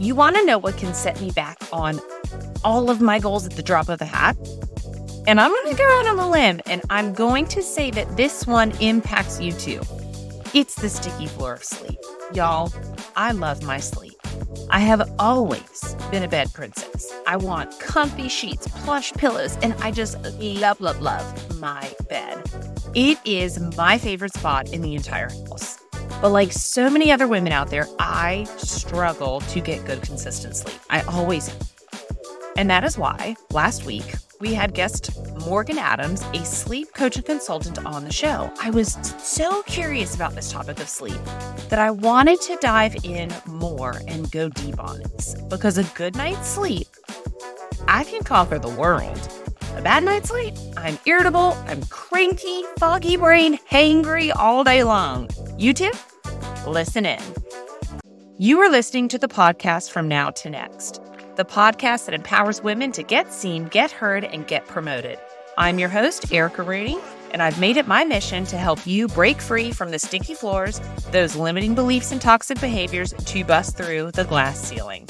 You want to know what can set me back on all of my goals at the drop of a hat? And I'm going to go out on a limb and I'm going to say that this one impacts you too. It's the sticky floor of sleep. Y'all, I love my sleep. I have always been a bed princess. I want comfy sheets, plush pillows, and I just love, love, love my bed. It is my favorite spot in the entire house. But like so many other women out there, I struggle to get good, consistent sleep. I always. And that is why last week we had guest Morgan Adams, a sleep coach and consultant, on the show. I was so curious about this topic of sleep that I wanted to dive in more and go deep on it because a good night's sleep, I can conquer the world. A bad night's sleep, I'm irritable, I'm cranky, foggy brain, hangry all day long. You too? Listen in. You are listening to the podcast from now to next the podcast that empowers women to get seen, get heard, and get promoted. I'm your host, Erica Rooney, and I've made it my mission to help you break free from the sticky floors, those limiting beliefs and toxic behaviors to bust through the glass ceiling.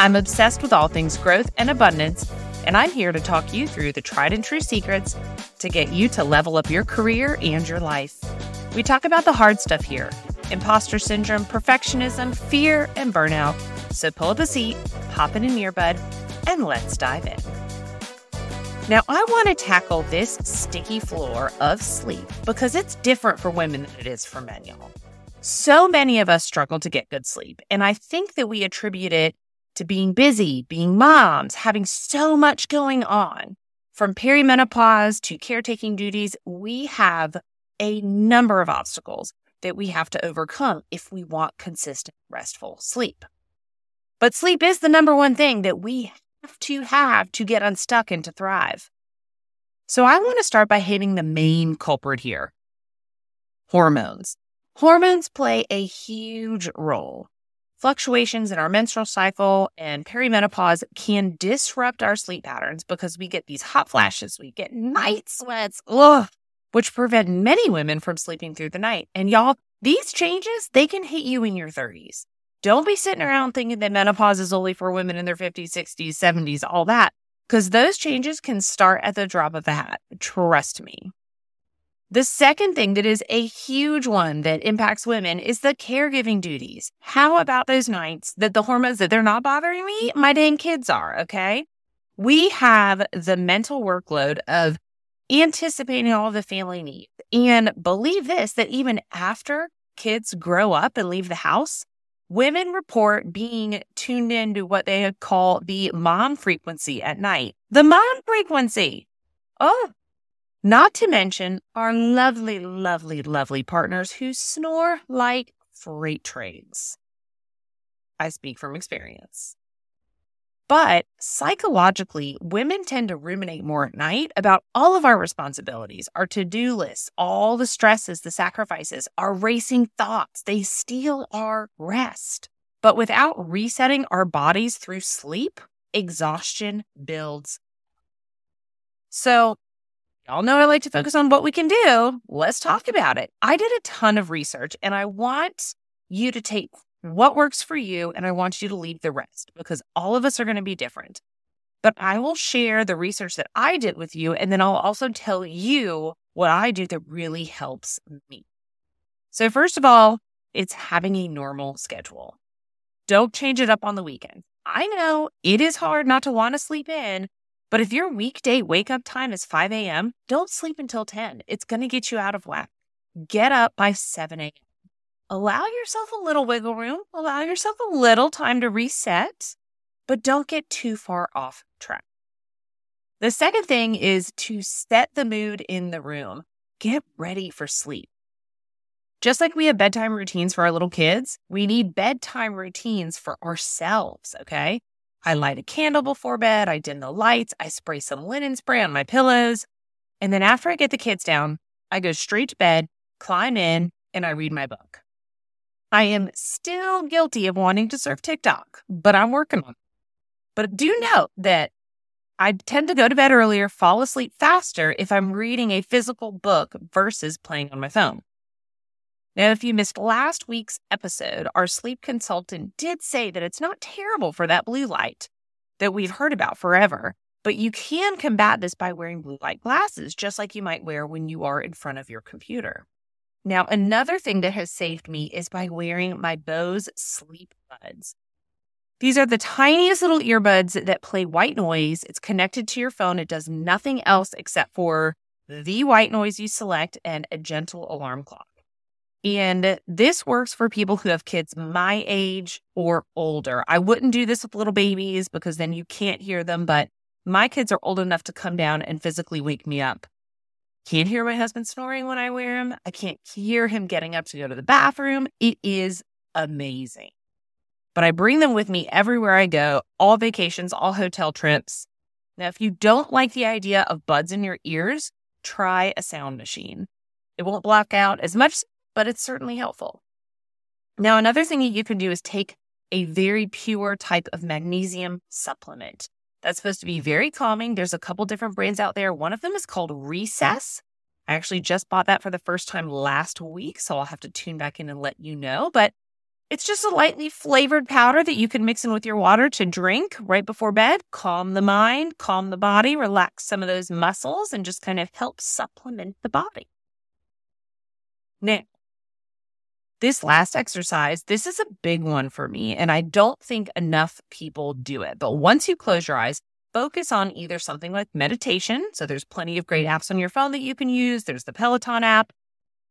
I'm obsessed with all things growth and abundance, and I'm here to talk you through the tried and true secrets to get you to level up your career and your life. We talk about the hard stuff here imposter syndrome, perfectionism, fear, and burnout. So pull up a seat pop in an earbud, and let's dive in. Now, I want to tackle this sticky floor of sleep because it's different for women than it is for men, y'all. So many of us struggle to get good sleep, and I think that we attribute it to being busy, being moms, having so much going on. From perimenopause to caretaking duties, we have a number of obstacles that we have to overcome if we want consistent, restful sleep. But sleep is the number one thing that we have to have to get unstuck and to thrive. So I want to start by hitting the main culprit here hormones. Hormones play a huge role. Fluctuations in our menstrual cycle and perimenopause can disrupt our sleep patterns because we get these hot flashes, we get night sweats, ugh, which prevent many women from sleeping through the night. And y'all, these changes, they can hit you in your 30s. Don't be sitting around thinking that menopause is only for women in their 50s, 60s, 70s, all that, because those changes can start at the drop of a hat. Trust me. The second thing that is a huge one that impacts women is the caregiving duties. How about those nights that the hormones that they're not bothering me, my dang kids are, okay? We have the mental workload of anticipating all the family needs. And believe this that even after kids grow up and leave the house, Women report being tuned into what they call the mom frequency at night. The mom frequency. Oh, not to mention our lovely, lovely, lovely partners who snore like freight trains. I speak from experience. But psychologically, women tend to ruminate more at night about all of our responsibilities, our to do lists, all the stresses, the sacrifices, our racing thoughts. They steal our rest. But without resetting our bodies through sleep, exhaustion builds. So, y'all know I like to focus on what we can do. Let's talk about it. I did a ton of research and I want you to take what works for you, and I want you to leave the rest because all of us are going to be different. But I will share the research that I did with you, and then I'll also tell you what I do that really helps me. So, first of all, it's having a normal schedule. Don't change it up on the weekend. I know it is hard not to want to sleep in, but if your weekday wake up time is 5 a.m., don't sleep until 10. It's going to get you out of whack. Get up by 7 a.m allow yourself a little wiggle room, allow yourself a little time to reset, but don't get too far off track. The second thing is to set the mood in the room. Get ready for sleep. Just like we have bedtime routines for our little kids, we need bedtime routines for ourselves, okay? I light a candle before bed, I dim the lights, I spray some linen spray on my pillows. And then after I get the kids down, I go straight to bed, climb in, and I read my book. I am still guilty of wanting to surf TikTok, but I'm working on it. But do note that I tend to go to bed earlier, fall asleep faster if I'm reading a physical book versus playing on my phone. Now, if you missed last week's episode, our sleep consultant did say that it's not terrible for that blue light that we've heard about forever, but you can combat this by wearing blue light glasses, just like you might wear when you are in front of your computer. Now, another thing that has saved me is by wearing my Bose sleep buds. These are the tiniest little earbuds that play white noise. It's connected to your phone. It does nothing else except for the white noise you select and a gentle alarm clock. And this works for people who have kids my age or older. I wouldn't do this with little babies because then you can't hear them, but my kids are old enough to come down and physically wake me up. Can't hear my husband snoring when I wear them. I can't hear him getting up to go to the bathroom. It is amazing. But I bring them with me everywhere I go, all vacations, all hotel trips. Now, if you don't like the idea of buds in your ears, try a sound machine. It won't block out as much but it's certainly helpful. Now, another thing that you can do is take a very pure type of magnesium supplement. That's supposed to be mm-hmm. very calming. There's a couple different brands out there. One of them is called Recess. I actually just bought that for the first time last week, so I'll have to tune back in and let you know. But it's just a lightly flavored powder that you can mix in with your water to drink right before bed, calm the mind, calm the body, relax some of those muscles, and just kind of help supplement the body. Now, this last exercise, this is a big one for me, and I don't think enough people do it. But once you close your eyes, focus on either something like meditation. So there's plenty of great apps on your phone that you can use. There's the Peloton app,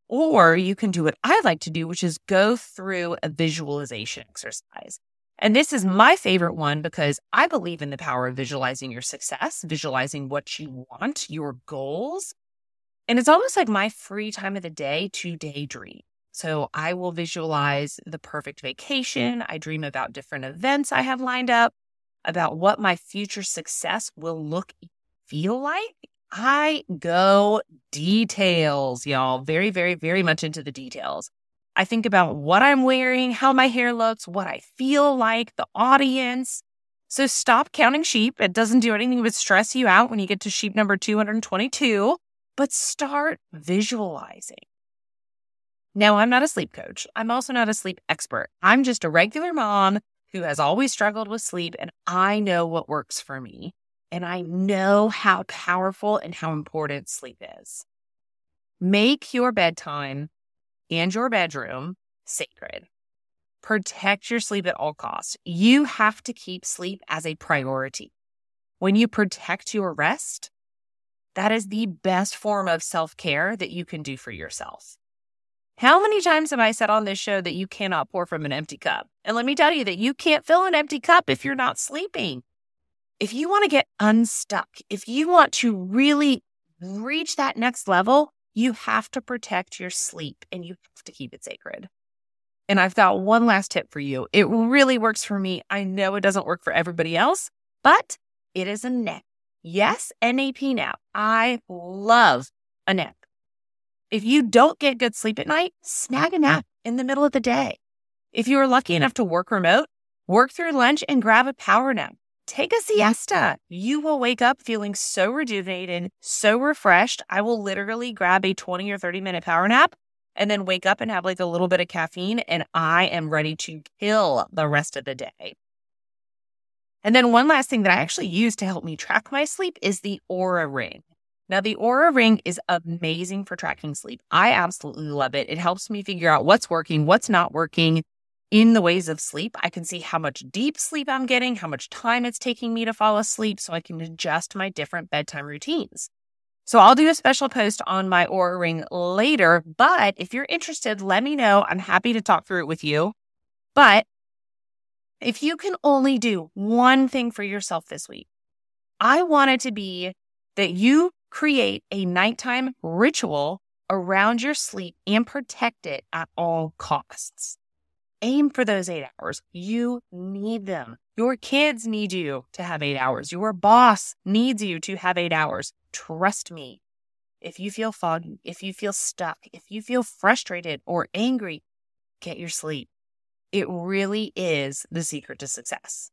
or you can do what I like to do, which is go through a visualization exercise. And this is my favorite one because I believe in the power of visualizing your success, visualizing what you want, your goals. And it's almost like my free time of the day to daydream. So I will visualize the perfect vacation. I dream about different events I have lined up, about what my future success will look feel like. I go details, y'all. Very, very, very much into the details. I think about what I'm wearing, how my hair looks, what I feel like, the audience. So stop counting sheep. It doesn't do anything but stress you out when you get to sheep number 222, but start visualizing. Now, I'm not a sleep coach. I'm also not a sleep expert. I'm just a regular mom who has always struggled with sleep, and I know what works for me. And I know how powerful and how important sleep is. Make your bedtime and your bedroom sacred. Protect your sleep at all costs. You have to keep sleep as a priority. When you protect your rest, that is the best form of self care that you can do for yourself. How many times have I said on this show that you cannot pour from an empty cup? And let me tell you that you can't fill an empty cup if you're not sleeping. If you want to get unstuck, if you want to really reach that next level, you have to protect your sleep and you have to keep it sacred. And I've got one last tip for you. It really works for me. I know it doesn't work for everybody else, but it is a nap. Yes, NAP nap. I love a nap. If you don't get good sleep at night, snag a nap in the middle of the day. If you are lucky enough to work remote, work through lunch and grab a power nap. Take a siesta. You will wake up feeling so rejuvenated, so refreshed. I will literally grab a 20 or 30 minute power nap and then wake up and have like a little bit of caffeine, and I am ready to kill the rest of the day. And then one last thing that I actually use to help me track my sleep is the Oura Ring. Now, the Oura Ring is amazing for tracking sleep. I absolutely love it. It helps me figure out what's working, what's not working in the ways of sleep. I can see how much deep sleep I'm getting, how much time it's taking me to fall asleep, so I can adjust my different bedtime routines. So I'll do a special post on my Oura Ring later, but if you're interested, let me know. I'm happy to talk through it with you. But if you can only do one thing for yourself this week, I want it to be that you create a nighttime ritual around your sleep and protect it at all costs. Aim for those eight hours. You need them. Your kids need you to have eight hours. Your boss needs you to have eight hours. Trust me. If you feel foggy, if you feel stuck, if you feel frustrated or angry, get your sleep. It really is the secret to success.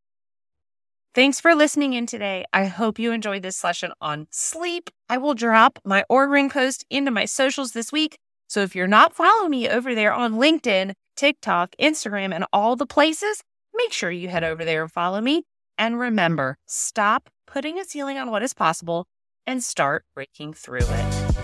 Thanks for listening in today. I hope you enjoyed this session on sleep. I will drop my Oura Ring post into my socials this week. So if you're not following me over there on LinkedIn, TikTok, Instagram, and all the places, make sure you head over there and follow me. And remember, stop putting a ceiling on what is possible and start breaking through it.